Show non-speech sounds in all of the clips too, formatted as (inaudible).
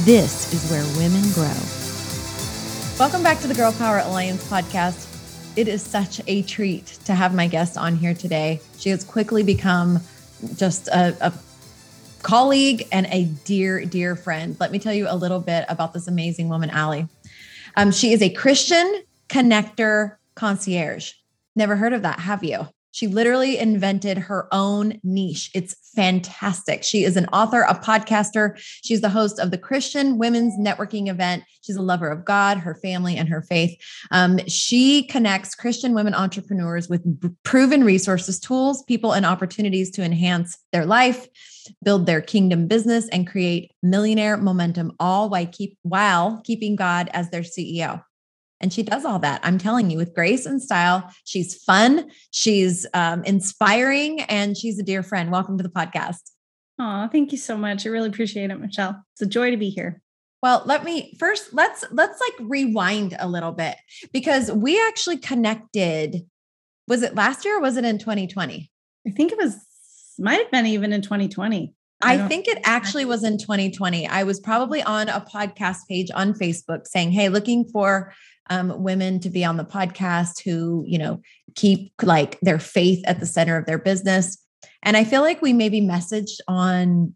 This is where women grow. Welcome back to the Girl Power Alliance podcast. It is such a treat to have my guest on here today. She has quickly become just a, a colleague and a dear, dear friend. Let me tell you a little bit about this amazing woman, Allie. Um, she is a Christian connector concierge. Never heard of that, have you? She literally invented her own niche. It's fantastic. She is an author, a podcaster. She's the host of the Christian Women's Networking event. She's a lover of God, her family, and her faith. Um, she connects Christian women entrepreneurs with proven resources, tools, people, and opportunities to enhance their life, build their kingdom business, and create millionaire momentum, all while, keep, while keeping God as their CEO. And she does all that. I'm telling you, with grace and style. She's fun, she's um, inspiring, and she's a dear friend. Welcome to the podcast. Oh, thank you so much. I really appreciate it, Michelle. It's a joy to be here. Well, let me first let's let's like rewind a little bit because we actually connected. Was it last year or was it in 2020? I think it was might have been even in 2020. I, I think it actually was in 2020. I was probably on a podcast page on Facebook saying, Hey, looking for um, women to be on the podcast who, you know, keep like their faith at the center of their business. And I feel like we maybe messaged on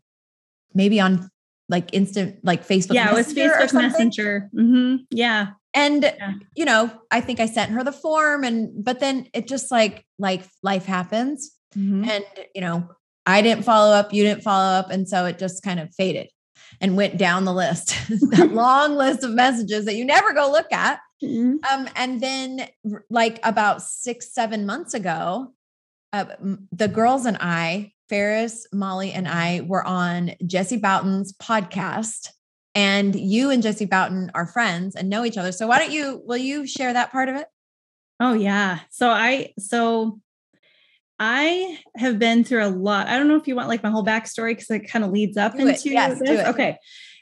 maybe on like instant like Facebook. Yeah, it was Facebook Messenger. Mm-hmm. Yeah. And yeah. you know, I think I sent her the form and but then it just like like life happens. Mm-hmm. And you know, I didn't follow up, you didn't follow up. And so it just kind of faded and went down the list, (laughs) that (laughs) long list of messages that you never go look at. Mm-hmm. Um, and then, like about six, seven months ago, uh, the girls and I, Ferris, Molly, and I were on Jesse Bouton's podcast. And you and Jesse Bouton are friends and know each other. So why don't you, will you share that part of it? Oh, yeah. So I, so I have been through a lot. I don't know if you want like my whole backstory because it kind of leads up do into yes, this. Okay.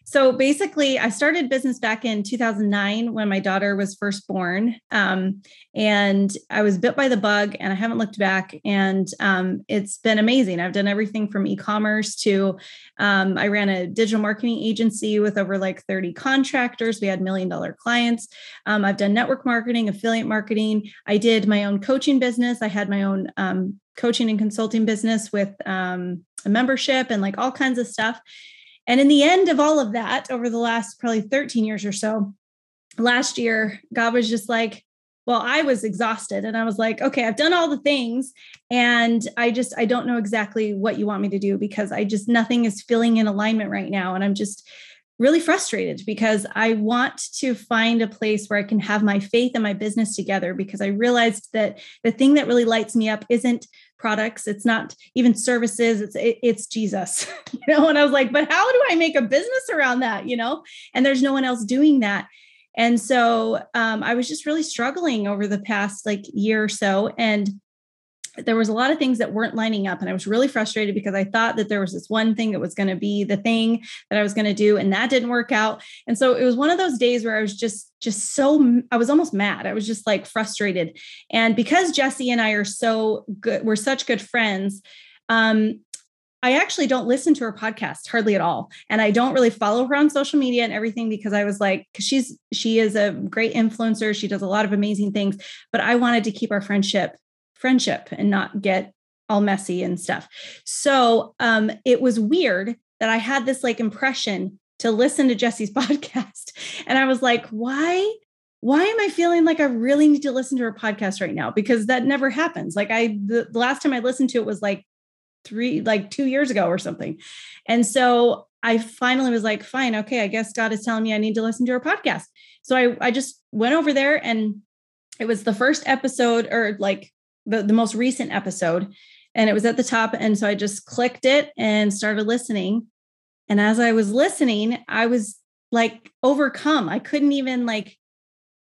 So basically, I started business back in 2009 when my daughter was first born. Um, and I was bit by the bug and I haven't looked back. And um, it's been amazing. I've done everything from e commerce to um, I ran a digital marketing agency with over like 30 contractors. We had million dollar clients. Um, I've done network marketing, affiliate marketing. I did my own coaching business. I had my own um, coaching and consulting business with um, a membership and like all kinds of stuff. And in the end of all of that, over the last probably 13 years or so, last year, God was just like, well, I was exhausted and I was like, okay, I've done all the things and I just, I don't know exactly what you want me to do because I just, nothing is feeling in alignment right now. And I'm just really frustrated because I want to find a place where I can have my faith and my business together because I realized that the thing that really lights me up isn't products. It's not even services. It's it, it's jesus (laughs) you know? And i was like but how do i make a business around that? You know? And there's no one else doing that. And so um, i was just really struggling over the past like year or so. And there was a lot of things that weren't lining up and i was really frustrated because i thought that there was this one thing that was going to be the thing that i was going to do and that didn't work out and so it was one of those days where i was just just so i was almost mad i was just like frustrated and because jesse and i are so good we're such good friends um I actually don't listen to her podcast hardly at all. And I don't really follow her on social media and everything because I was like, because she's she is a great influencer. She does a lot of amazing things. But I wanted to keep our friendship friendship and not get all messy and stuff. So um, it was weird that I had this like impression to listen to Jesse's (laughs) podcast. And I was like, why? Why am I feeling like I really need to listen to her podcast right now? Because that never happens. Like I the, last time I listened to it was like three, like two years ago or something. And so I finally was like, fine, okay, I guess God is telling me I need to listen to her podcast. So I I just went over there and it was the first episode or like the, the most recent episode and it was at the top and so i just clicked it and started listening and as i was listening i was like overcome. I couldn't even like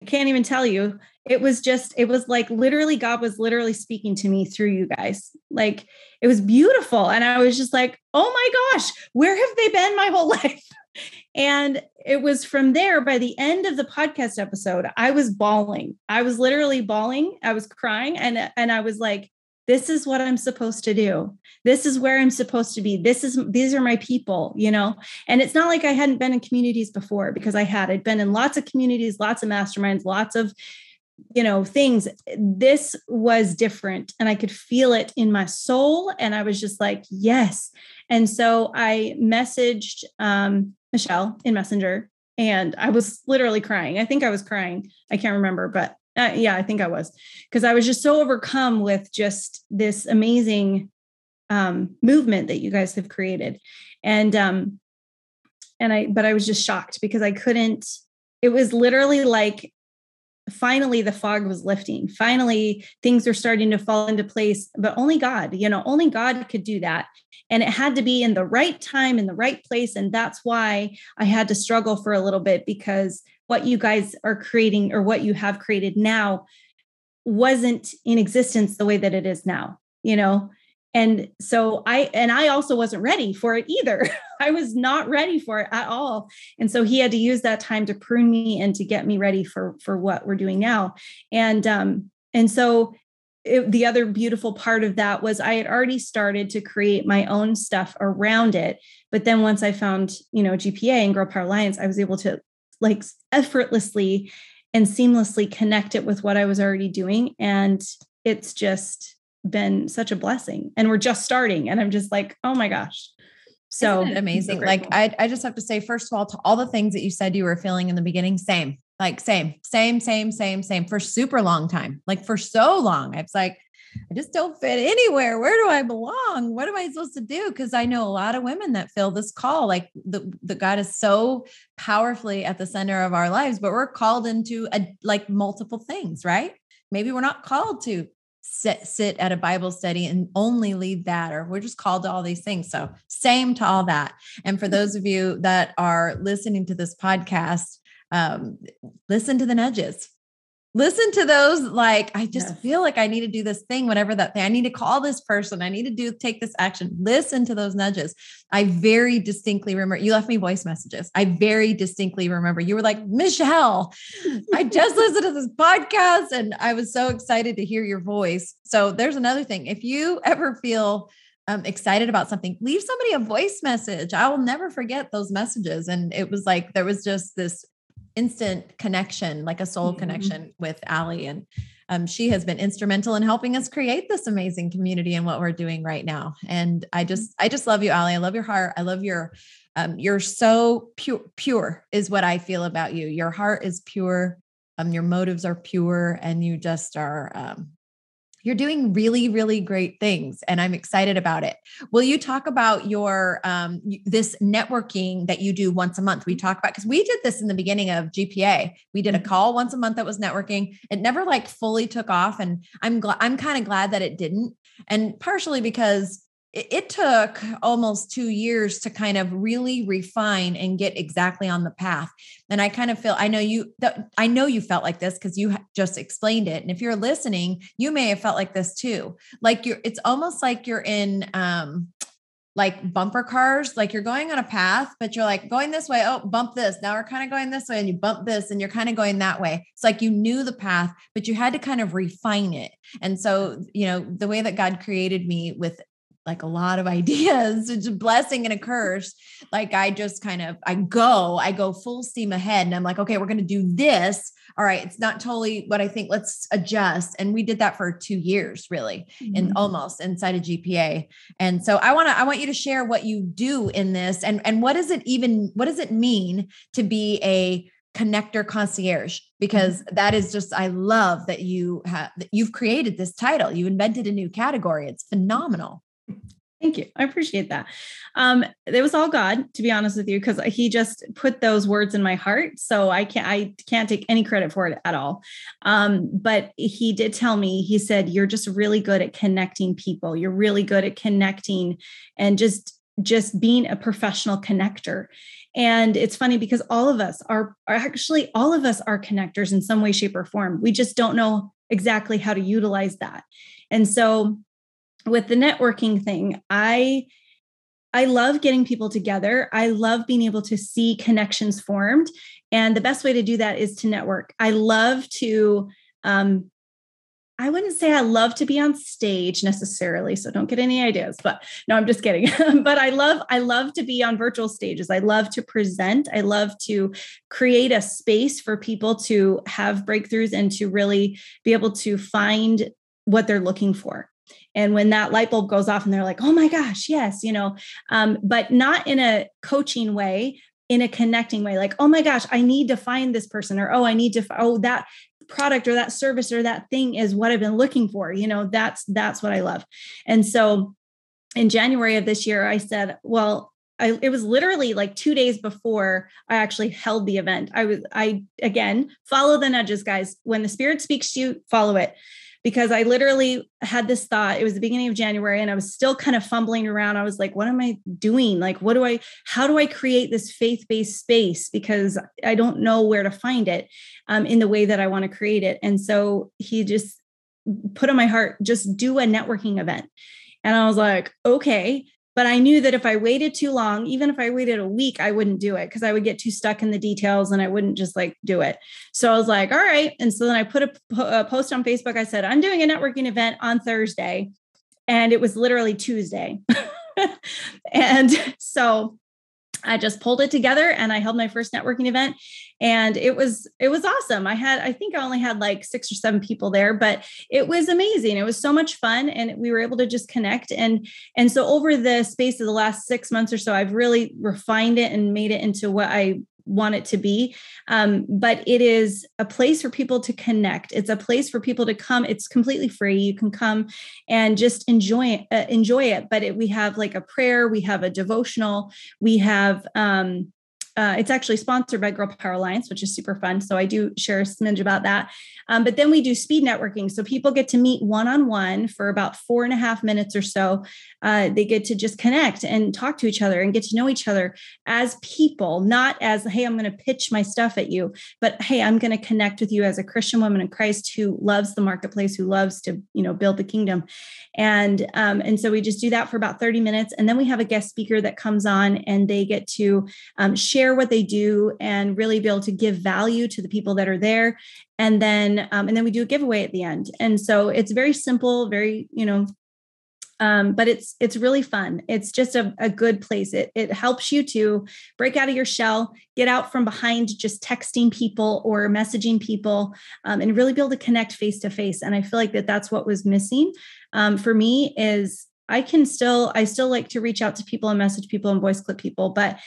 I can't even tell you. It was just, it was like literally God was literally speaking to me through you guys. Like it was beautiful. And I was just like, oh my gosh, where have they been my whole (laughs) life? And it was from there by the end of the podcast episode, I was bawling. I was literally bawling. I was crying and and I was like, this is what i'm supposed to do. This is where i'm supposed to be. This is these are my people you know? And it's not like i hadn't been in communities before because i had. I'd been in lots of communities lots of masterminds lots of you know things. This was different and i could feel it in my soul and i was just like yes. And so i messaged um, michelle in messenger and i was literally crying. I think i was crying. I can't remember but uh, yeah, I think I was. Because I was just so overcome with just this amazing um, movement that you guys have created, and um, and I, but I was just shocked because I couldn't. It was literally like finally the fog was lifting. Finally, things were starting to fall into place, but only God, you know, only God could do that. And it had to be in the right time, in the right place. And that's why I had to struggle for a little bit because what you guys are creating or what you have created now wasn't in existence the way that it is now you know and so i and i also wasn't ready for it either. (laughs) I was not ready for it at all. And so he had to use that time to prune me and to get me ready for for what we're doing now. And um and so it, the other beautiful part of that was i had already started to create my own stuff around it. But then once i found you know gpa and girl power alliance i was able to like effortlessly and seamlessly connect it with what I was already doing. And it's just been such a blessing. And we're just starting. And I'm just like, oh my gosh. So amazing. So like I, I just have to say, first of all, to all the things that you said you were feeling in the beginning, same, like same, same, same, same, same for super long time, like for so long. It's like, I just don't fit anywhere. Where do I belong? What am I supposed to do? Because I know a lot of women that feel this call, like the, the God is so powerfully at the center of our lives, but we're called into a, like multiple things, right? Maybe we're not called to sit sit at a Bible study and only lead that, or we're just called to all these things. So same to all that. And for those of you that are listening to this podcast, um, listen to the nudges listen to those like i just yes. feel like i need to do this thing whatever that thing i need to call this person i need to do take this action listen to those nudges i very distinctly remember you left me voice messages i very distinctly remember you were like michelle i just (laughs) listened to this podcast and i was so excited to hear your voice so there's another thing if you ever feel um, excited about something, leave somebody a voice message. I will never forget those messages. And it was like there was just this instant connection, like a soul mm-hmm. connection with Allie. And um, she has been instrumental in helping us create this amazing community and what we're doing right now. And I mm-hmm. just, I just love you, Allie. I love your heart. I love your, um, you're so pure, pure is what I feel about you. Your heart is pure. Um, your motives are pure and you just are, um, you're doing really really great things and i'm excited about it. Will you talk about your um, this networking that you do once a month? We talk about because we did this in the beginning of gpa we did a mm-hmm. call once a month that was networking. It never like fully took off and i'm glad i'm kind of glad that it didn't and partially because it took almost two years to kind of really refine and get exactly on the path. And i kind of feel i know you i know you felt like this because you just explained it. And if you're listening you may have felt like this too. Like you're it's almost like you're in um like bumper cars like you're going on a path but you're like going this way oh bump this. Now we're kind of going this way and you bump this and you're kind of going that way. It's like you knew the path but you had to kind of refine it. And so you know the way that god created me with like a lot of (laughs) ideas. It's a blessing and a curse. Like I just kind of I go, I go full steam ahead and I'm like, okay, we're going to do this. All right, it's not totally what I think. Let's adjust. And we did that for 2 years really mm-hmm. and almost inside a GPA. And so I want to I want you to share what you do in this and and what does it even what does it mean to be a connector concierge because mm-hmm. that is just i love that you have that you've created this title you invented a new category it's phenomenal Thank you. I appreciate that. Um, it was all God, to be honest with you, because He just put those words in my heart. So I can't I can't take any credit for it at all. Um, but He did tell me, He said, You're just really good at connecting people. You're really good at connecting and just just being a professional connector. And it's funny because all of us are, are actually all of us are connectors in some way, shape, or form. We just don't know exactly how to utilize that. And so with the networking thing, I I love getting people together. I love being able to see connections formed. And the best way to do that is to network. I love to um, I wouldn't say I love to be on stage necessarily, so don't get any ideas. But no, I'm just kidding. (laughs) but I love I love to be on virtual stages. I love to present. I love to create a space for people to have breakthroughs and to really be able to find what they're looking for. And when that light bulb goes off and they're like, "Oh my gosh, yes," you know, um, but not in a coaching way, in a connecting way like oh my gosh i need to find this person or oh i need to oh that product or that service or that thing is what I've been looking for. You know, that's that's what I love. And so in January of this year, I said, well, I, it was literally like two days before I actually held the event. I was, I again, follow the nudges, guys. When the spirit speaks to you, follow it because I literally had this thought. It was the beginning of January and I was still kind of fumbling around. I was like, what am I doing? Like, what do I, how do I create this faith based space? Because I don't know where to find it um, in the way that I want to create it. And so he just put on my heart, just do a networking event. And I was like, okay. But I knew that if I waited too long, even if I waited a week, I wouldn't do it because I would get too stuck in the details and I wouldn't just like do it. So I was like, all right. And so then I put a, a post on Facebook. I said, I'm doing a networking event on Thursday. And it was literally Tuesday. (laughs) and so I just pulled it together and I held my first networking event and it was it was awesome. I had I think I only had like 6 or 7 people there, but it was amazing. It was so much fun and we were able to just connect and and so over the space of the last 6 months or so I've really refined it and made it into what I want it to be. Um, but it is a place for people to connect. It's a place for people to come. It's completely free. You can come and just enjoy it. Uh, enjoy it. But it, we have like a prayer. We have a devotional. We have um, uh, it's actually sponsored by Girl Power Alliance, which is super fun. So I do share a smidge about that. Um, but then we do speed networking. So people get to meet one on one for about four and a half minutes or so. Uh, they get to just connect and talk to each other and get to know each other as people, not as, hey, I'm going to pitch my stuff at you, but hey, I'm going to connect with you as a Christian woman in Christ who loves the marketplace, who loves to, you know, build the kingdom. And um, and so we just do that for about 30 minutes. And then we have a guest speaker that comes on and they get to um, share what they do and really be able to give value to the people that are there. And then um, and then we do a giveaway at the end. And so it's very simple very you know um, but it's it's really fun. It's just a, a good place. It, it helps you to break out of your shell get out from behind just texting people or messaging people um, and really be able to connect face to face. And i feel like that that's what was missing. Um, for me is i can still i still like to reach out to people and message people and voice clip people but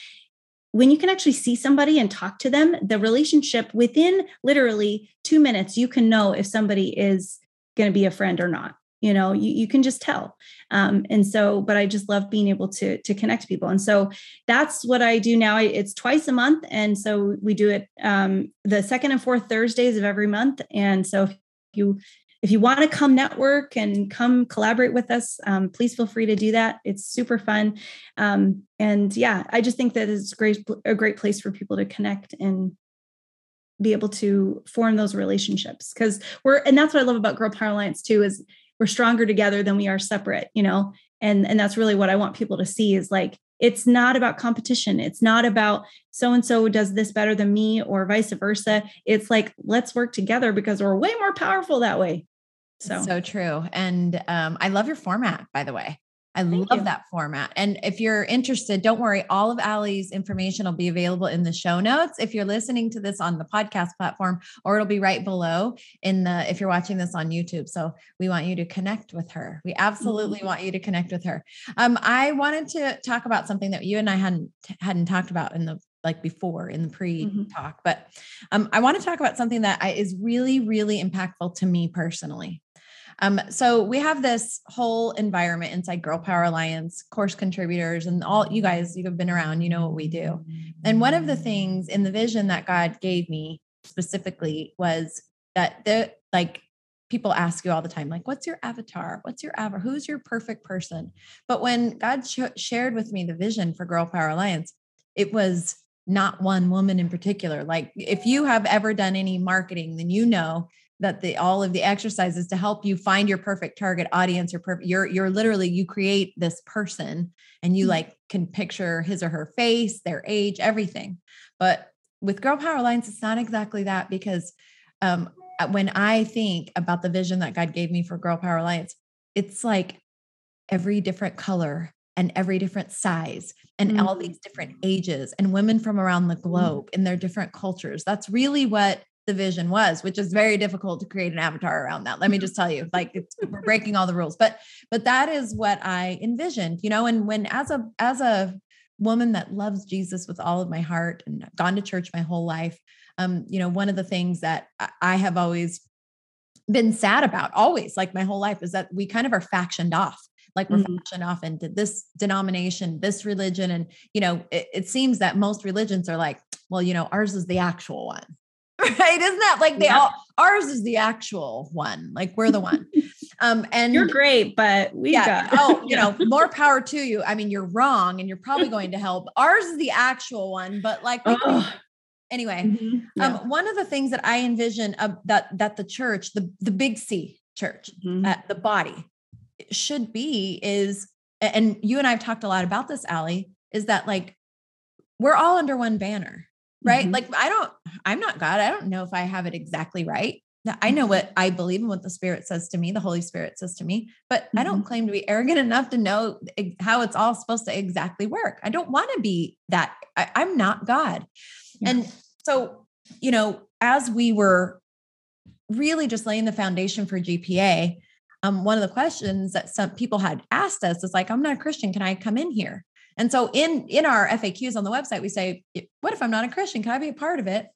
when you can actually see somebody and talk to them, the relationship within literally two minutes, you can know if somebody is going to be a friend or not. You know, you, you can just tell. Um, and so, but I just love being able to to connect people. And so that's what I do now. It's twice a month, and so we do it um, the second and fourth Thursdays of every month. And so if you if you want to come network and come collaborate with us, um, please feel free to do that. It's super fun. Um, and yeah, I just think that it's great, a great place for people to connect and be able to form those relationships. Cause we're, and that's what I love about Girl Power Alliance too, is we're stronger together than we are separate, you know? And, and that's really what I want people to see is like, it's not about competition. It's not about so and so does this better than me or vice versa. It's like, let's work together because we're way more powerful that way. So, so true. And um, I love your format, by the way. I Thank love you. that format. And if you're interested, don't worry. All of Allie's information will be available in the show notes. If you're listening to this on the podcast platform, or it'll be right below in the if you're watching this on YouTube. So we want you to connect with her. We absolutely mm-hmm. want you to connect with her. Um, I wanted to talk about something that you and I hadn't hadn't talked about in the like before in the pre talk, mm-hmm. but um, I want to talk about something that I, is really, really impactful to me personally. Um, so we have this whole environment inside Girl Power Alliance, course contributors, and all you guys, you have been around, you know what we do. And one of the things in the vision that God gave me specifically was that the like people ask you all the time like what's your avatar what's your avatar who's your perfect person but when god sh- shared with me the vision for girl power alliance it was not one woman in particular. Like if you have ever done any marketing, then you know that the all of the exercises to help you find your perfect target audience or perfect you're you're literally you create this person and you mm-hmm. like can picture his or her face, their age, everything. But with Girl Power Alliance, it's not exactly that because um, when I think about the vision that God gave me for Girl Power Alliance, it's like every different color and every different size and mm-hmm. all these different ages and women from around the mm-hmm. globe mm-hmm. in their different cultures. That's really what the vision was, which is very difficult to create an avatar around that. Let me just tell you, like it's, we're breaking all the rules, but but that is what I envisioned, you know. And when as a as a woman that loves Jesus with all of my heart and I've gone to church my whole life, um, you know, one of the things that I have always been sad about, always like my whole life, is that we kind of are factioned off like we're mm-hmm. off into this denomination this religion and you know it, it, seems that most religions are like well you know ours is the actual one (laughs) right isn't that like they yeah. all ours is the actual one like we're the one (laughs) um and you're great but we yeah, got oh (laughs) you know more power to you i mean you're wrong and you're probably going to help ours is the actual one but like anyway mm-hmm. yeah. um one of the things that i envision uh, that that the church the the big c church mm-hmm. uh, the body should be is, and you and I've talked a lot about this, Allie, is that like we're all under one banner, right? Mm-hmm. Like I don't, I'm not God. I don't know if I have it exactly right. I know mm-hmm. what I believe and what the Spirit says to me, the Holy Spirit says to me, but mm-hmm. I don't mm-hmm. claim to be arrogant enough to know how it's all supposed to exactly work. I don't want to be that. I, am not God. Yeah. And so, you know, as we were really just laying the foundation for GPA, um, one of the questions that some people had asked us is like, I'm not a Christian. Can I come in here? And so in in our FAQs on the website, we say, what if I'm not a Christian? Can I be a part of it?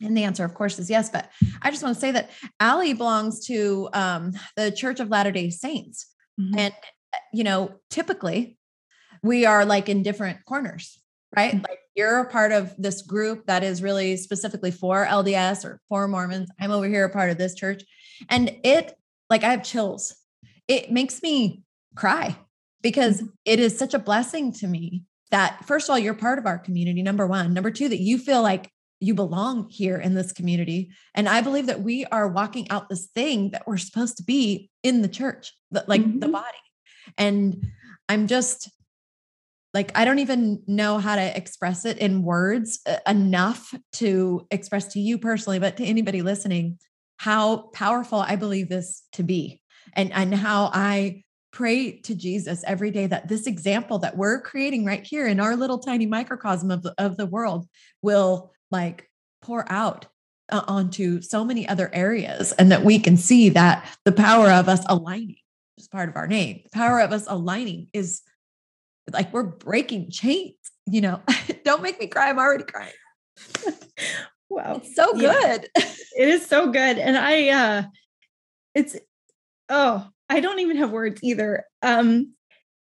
And the answer, of course, is yes. But I just want to say that Allie belongs to um, the Church of Latter day Saints. Mm-hmm. And, uh, you know, typically we are like in different corners, right? Mm-hmm. Like you're a part of this group that is really specifically for LDS or for Mormons. I'm over here a part of this church. And it like I have chills. It makes me cry because mm-hmm. it is such a blessing to me that first of all you're part of our community number 1 number 2 that you feel like you belong here in this community and i believe that we are walking out this thing that we're supposed to be in the church like mm-hmm. the body and i'm just like i don't even know how to express it in words enough to express to you personally but to anybody listening how powerful I believe this to be and, and how I pray to Jesus every day that this example that we're creating right here in our little tiny microcosm of the, of the world will like pour out uh, onto so many other areas and that we can see that the power of us aligning is part of our name. The power of us aligning is like we're breaking chains, you know. (laughs) Don't make me cry. I'm already crying. (laughs) Wow. It's so good. Yeah, (laughs) it is so good. And I uh it's oh, I don't even have words either. Um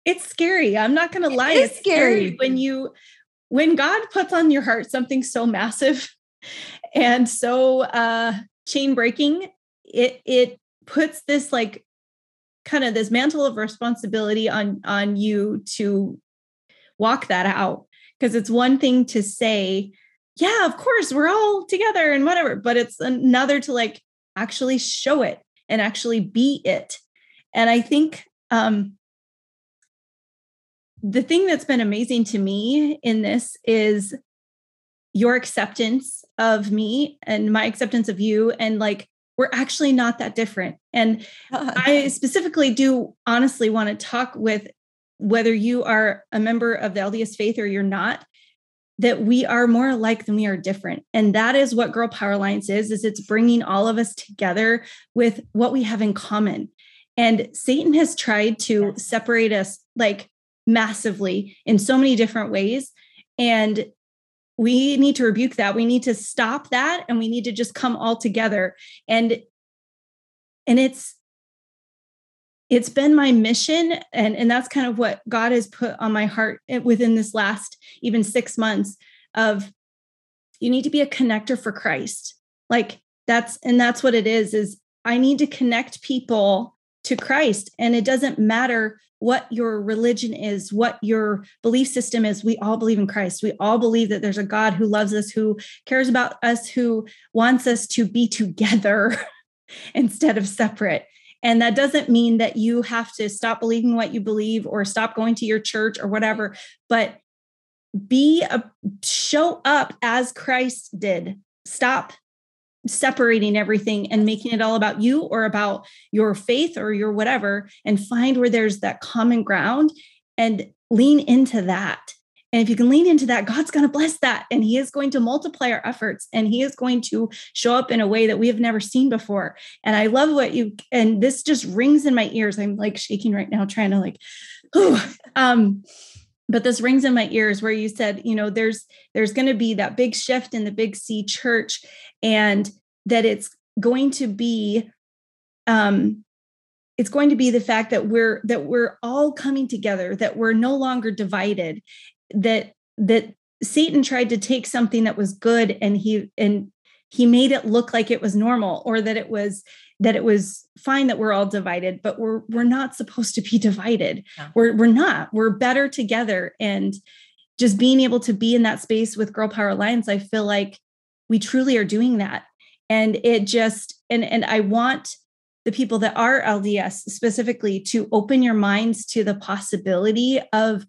it's scary. I'm not gonna lie. it's scary. scary when you when God puts on your heart something so massive (laughs) and so uh chain breaking, it it puts this like kind of this mantle of responsibility on on you to walk that out because it's one thing to say yeah, of course, we're all together and whatever. But it's another to like actually show it and actually be it. And I think um, the thing that's been amazing to me in this is your acceptance of me and my acceptance of you. And like, we're actually not that different. And (laughs) I specifically do honestly want to talk with whether you are a member of the LDS faith or you're not, that we are more alike than we are different and that is what girl power alliance is is it's bringing all of us together with what we have in common and satan has tried to separate us like massively in so many different ways. And we need to rebuke that. We need to stop that and we need to just come all together. And and it's it's been my mission and and that's kind of what god has put on my heart eh, within this last even six months of you need to be a connector for christ. Like that's and that's what it is is i need to connect people to Christ. And it doesn't matter what your religion is, what your belief system is. We all believe in Christ. We all believe that there's a God who loves us, who cares about us, who wants us to be together (laughs) instead of separate. And that doesn't mean that you have to stop believing what you believe or stop going to your church or whatever, but be a show up as Christ did. Stop separating everything and making it all about you or about your faith or your whatever and find where there's that common ground and lean into that. And if you can lean into that, God's going to bless that. And He is going to multiply our efforts and He is going to show up in a way that we have never seen before. And I love what you, and this just rings in my ears. I'm like shaking right now, trying to like, (sighs) um, but this rings in my ears where you said, you know, there's there's going to be that big shift in the big C church and that it's going to be um it's going to be the fact that we're that we're all coming together that we're no longer divided that that satan tried to take something that was good and he and he made it look like it was normal or that it was that it was fine that we're all divided but we're we're not supposed to be divided. Yeah. we're we're not. We're better together. And just being able to be in that space with girl power alliance i feel like we truly are doing that. And it just and and i want the people that are lds specifically to open your minds to the possibility of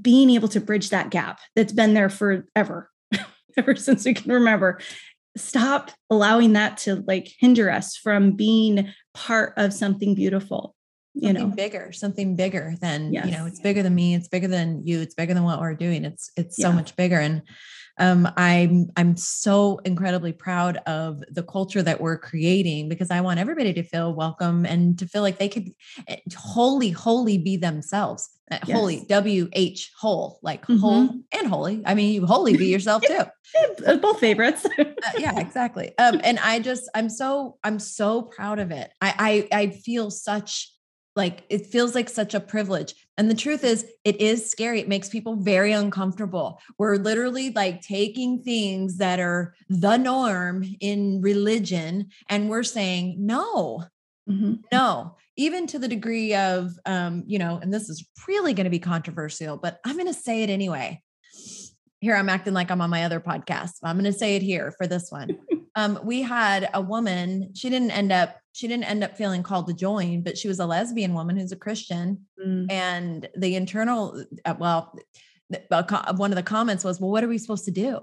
being able to bridge that gap that's been there forever (laughs) ever since we can remember stop allowing that to like hinder us from being part of something beautiful you something know bigger something bigger than yes. you know it's bigger than me it's bigger than you it's bigger than what we're doing it's it's so much bigger and um, I'm I'm so incredibly proud of the culture that we're creating because I want everybody to feel welcome and to feel like they could eh, wholly, wholly be themselves. Uh, yes. Holy, W H whole, like mm-hmm. whole and holy. I mean, you wholly be (laughs) yourself too. Uh, both favorites. (laughs) uh, yeah, exactly. Um, and I just, I'm so, I'm so proud of it. I, I, I feel such like it feels like such a privilege. And the truth is, it is scary. It makes people very uncomfortable. We're literally like taking things that are the norm in religion and we're saying, no, mm-hmm. no, even to the degree of, um, you know, and this is really going to be controversial, but I'm going to say it anyway. Here, I'm acting like I'm on my other podcast. I'm going to say it here for this one. (laughs) um, we had a woman, she didn't end up she didn't end up feeling called to join, but she was a lesbian woman who's a Christian. Mm. And the internal, uh, well, one of the comments was, well, what are we supposed to do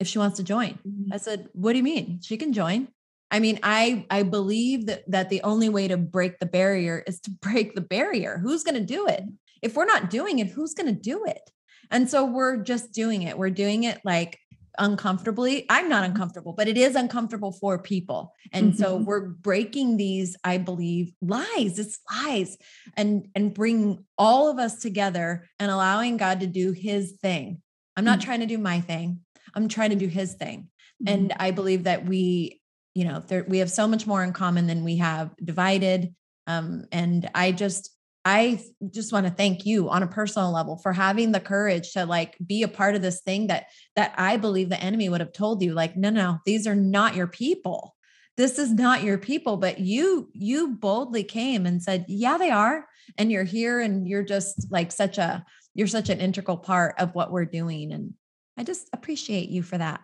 if she wants to join? Mm. I said, what do you mean? She can join. I mean, I I believe that that the only way to break the barrier is to (laughs) break the barrier. Who's going to do it? If we're not doing it, who's going to do it? And so we're just doing it. We're doing it like uncomfortably. I'm not mm-hmm. uncomfortable, but it is uncomfortable for people. And mm-hmm. so we're breaking these, I believe, lies. It's lies and and bring all of us together and allowing God to do his thing. I'm not mm-hmm. trying to do my thing. I'm trying to do his thing. Mm-hmm. And I believe that we, you know, there, we have so much more in common than we have divided. Um, and I just I just want to thank you on a personal level for having the courage to like be a part of this thing that that I believe the enemy would have told you like no no these are not your people. This is not your people but you you boldly came and said yeah they are and you're here and you're just like such a you're such an integral part of what we're doing and I just appreciate you for that.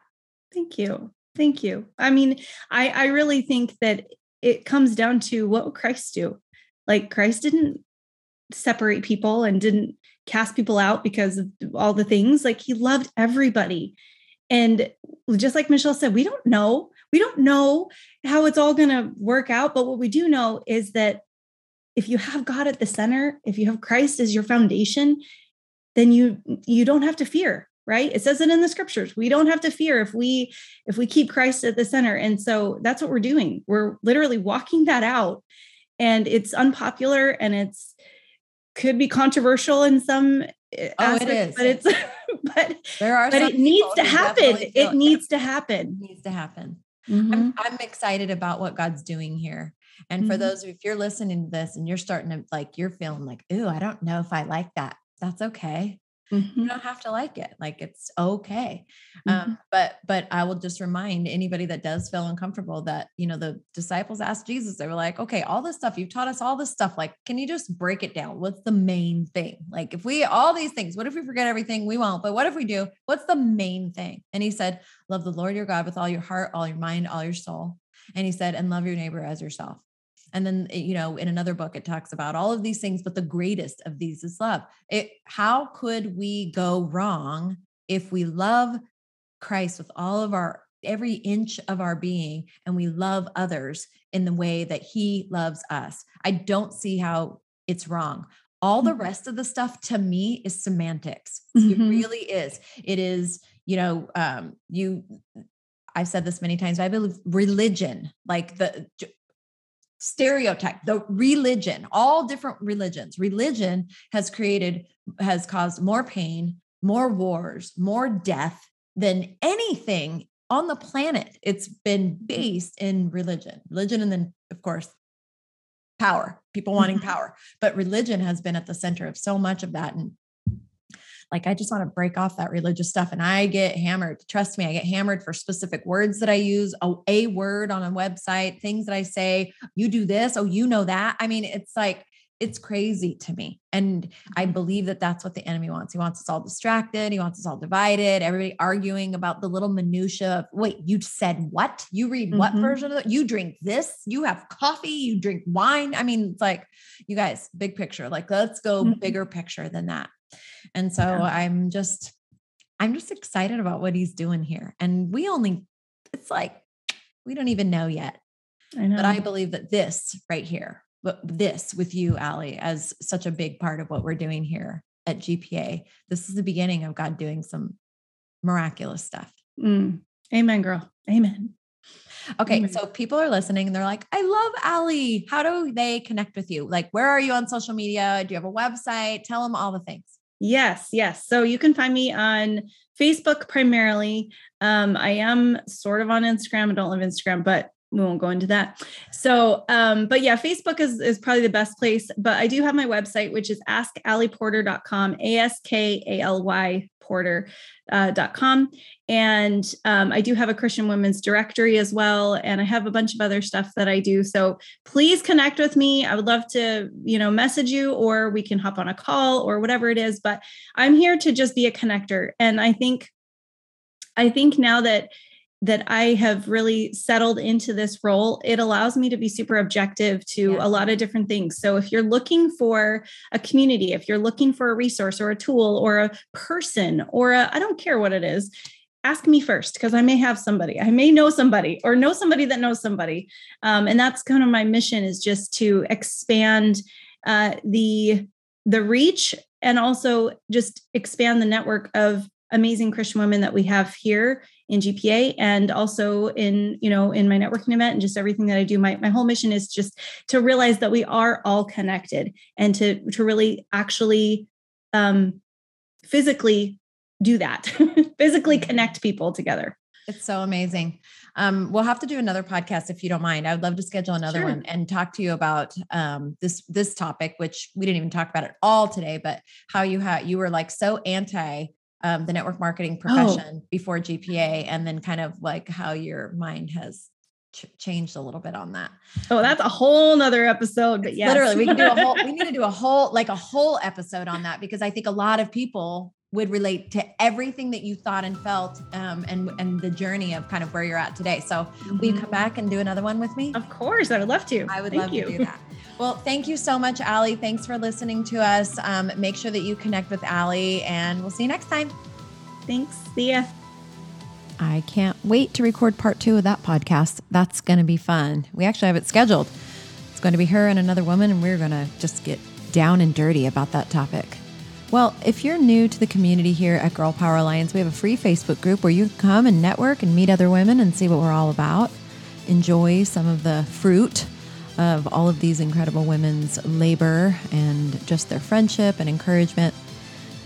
Thank you. Thank you. I mean, I I really think that it comes down to what would Christ do? Like Christ didn't separate people and didn't cast people out because of all the things. Like he loved everybody. And just like Michelle said, we don't know. We don't know how it's all going to work out. But what we do know is that if you have God at the center, if you have Christ as your foundation, then you you don't have to fear right it says it in the scriptures we don't have to fear if we if we keep christ at the center and so that's what we're doing we're literally walking that out and it's unpopular and it's could be controversial in some eh, oh, aspects, but it's (laughs) but there are but it needs to happen. It needs to happen. It needs to happen. Mm-hmm. I'm, I'm excited about what God's doing here. And mm-hmm. for those, if you're listening to this and you're starting to like, you're feeling like, ooh, I don't know if I like that. That's okay. Mm-hmm. You don't have to like it. Like it's okay. Mm-hmm. Um, but but I will just remind anybody that does feel uncomfortable that you know the disciples asked Jesus. They were like, "Okay, all this stuff you've taught us, all this stuff. Like, can you just break it down? What's the main thing? Like, if we all these things, what if we forget everything? We won't. But what if we do? What's the main thing?" And he said, "Love the Lord your God with all your heart, all your mind, all your soul." And he said, "And love your neighbor as yourself." And then, eh, you know, in another book, it talks about all of these things, but the greatest of these is love. It, how could we go wrong if we love Christ with all of our, every inch of our being, and we love others in the way that he loves us? I don't see how it's wrong. All the mm-hmm. rest of the stuff to me is semantics. Mm-hmm. It really is. It is, you know, um, you I've said this many times. I believe religion, like the stereotype the religion all different religions. Religion has created has caused more pain more wars more death than anything on the planet. It's been based in religion. Religion and then of course power people wanting mm-hmm. power. But religion has been at the center of so much of that and like I just want to break off that religious stuff. And I get hammered. Trust me, I get hammered for specific words that I use, a, a word on a website, things that I say, you do this, oh, you know that. I mean, it's like, it's crazy to me. And I believe that that's what the enemy wants. He wants us all distracted. He wants us all divided. Everybody arguing about the little minutia of, wait, you said what? You read what mm-hmm. version of it? You drink this? You have coffee? You drink wine? I mean, it's like, you guys, big picture. Like, let's go mm-hmm. bigger picture than that. And so yeah. I'm just, I'm just excited about what he's doing here. And we only, it's like, we don't even know yet. I know. But I believe that this right here, but this with you, Allie, as such a big part of what we're doing here at GPA, this is the beginning of God doing some miraculous stuff. Mm. Amen, girl. Amen. Okay, so people are listening and they're like, I love Allie. How do they connect with you? Like, where are you on social media? Do you have a website? Tell them all the things. Yes, yes. So you can find me on Facebook primarily. Um, I am sort of on Instagram. I don't love Instagram, but we won't go into that. So, um, but yeah, Facebook is, is probably the best place. But I do have my website, which is askallieporter.com, A S K A L Y porter.com. Uh, and um, I do have a Christian women's directory as well. And I have a bunch of other stuff that I do. So please connect with me. I would love to, you know, message you or we can hop on a call or whatever it is. But I'm here to just be a connector. And I think, I think now that that I have really settled into this role, it allows me to be super objective to a lot of different things. So if you're looking for a community, if you're looking for a resource or a tool or a person or I don't care what it is, ask me first because I may have somebody. I may know somebody or know somebody that knows somebody. Um, and that's kind of my mission is just to expand uh, the the reach and also just expand the network of amazing Christian women that we have here in GPA and also in, you know, in my networking event and just everything that I do. My, my whole mission is just to realize that we are all connected and to, to really actually um, physically do that, (laughs) physically mm-hmm. connect people together. It's so amazing. Um, we'll have to do another podcast if you don't mind. I would love to schedule another sure. one and talk to you about um, this this topic, which we didn't even talk about at all today. But how you had you were like so anti um, the network marketing oh. profession oh. before GPA, and then kind of like how your mind has ch- changed a little bit on that. Oh, that's a whole nother episode. But yeah, literally, we can do a whole. we need to do a (laughs) whole like a whole episode on that because I think a lot of people would relate to everything that you thought and felt um, and and the journey of kind of where you're at today. So mm-hmm. will you mm-hmm. come back and do another one with me? Of course, I would love to. I would Thank love you. to do that. Well, thank you so much, Allie. Thanks for listening to us. Um, make sure that you connect with Allie, and we'll see you next time. Thanks. See ya. I can't wait to record part two of that podcast. That's going to be fun. We actually have it scheduled. It's going to be her and another woman, and we're going to just get down and dirty about that topic. Well, if you're new to the community here at Girl Power Alliance, we have a free Facebook group where you can come and network and meet other women and see what we're all about. Enjoy some of the fruit of all of these incredible women's labor and just their friendship and encouragement.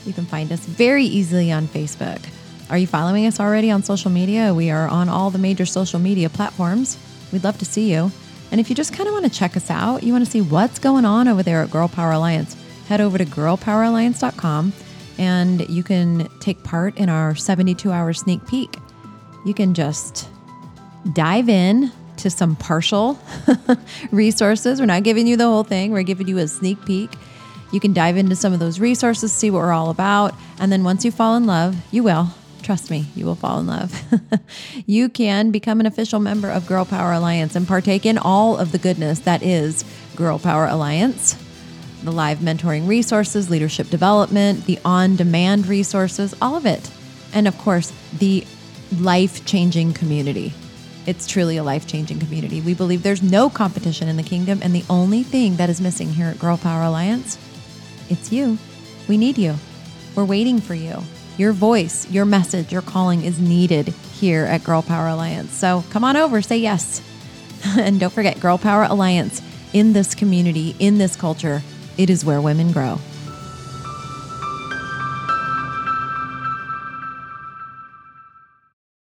You can find us very easily on Facebook. Are you following us already on social media? We are on all the major social media platforms. We'd love to see you. And if you just kind of want to check us out, you want to see what's going on over there at Girl Power Alliance, head over to girlpoweralliance.com and you can take part in our 72 hour sneak peek. You can just dive in to some partial (laughs) resources. We're not giving you the whole thing, we're giving you a sneak peek. You can dive into some of those resources, see what we're all about. And then once you fall in love, you will. Trust me, you will fall in love. (laughs) you can become an official member of Girl Power Alliance and partake in all of the goodness that is Girl Power Alliance the live mentoring resources, leadership development, the on demand resources, all of it. And of course, the life changing community. It's truly a life changing community. We believe there's no competition in the kingdom, and the only thing that is missing here at Girl Power Alliance, it's you. We need you. We're waiting for you. Your voice, your message, your calling is needed here at Girl Power Alliance. So come on over, say yes. (laughs) and don't forget, Girl Power Alliance in this community, in this culture, it is where women grow.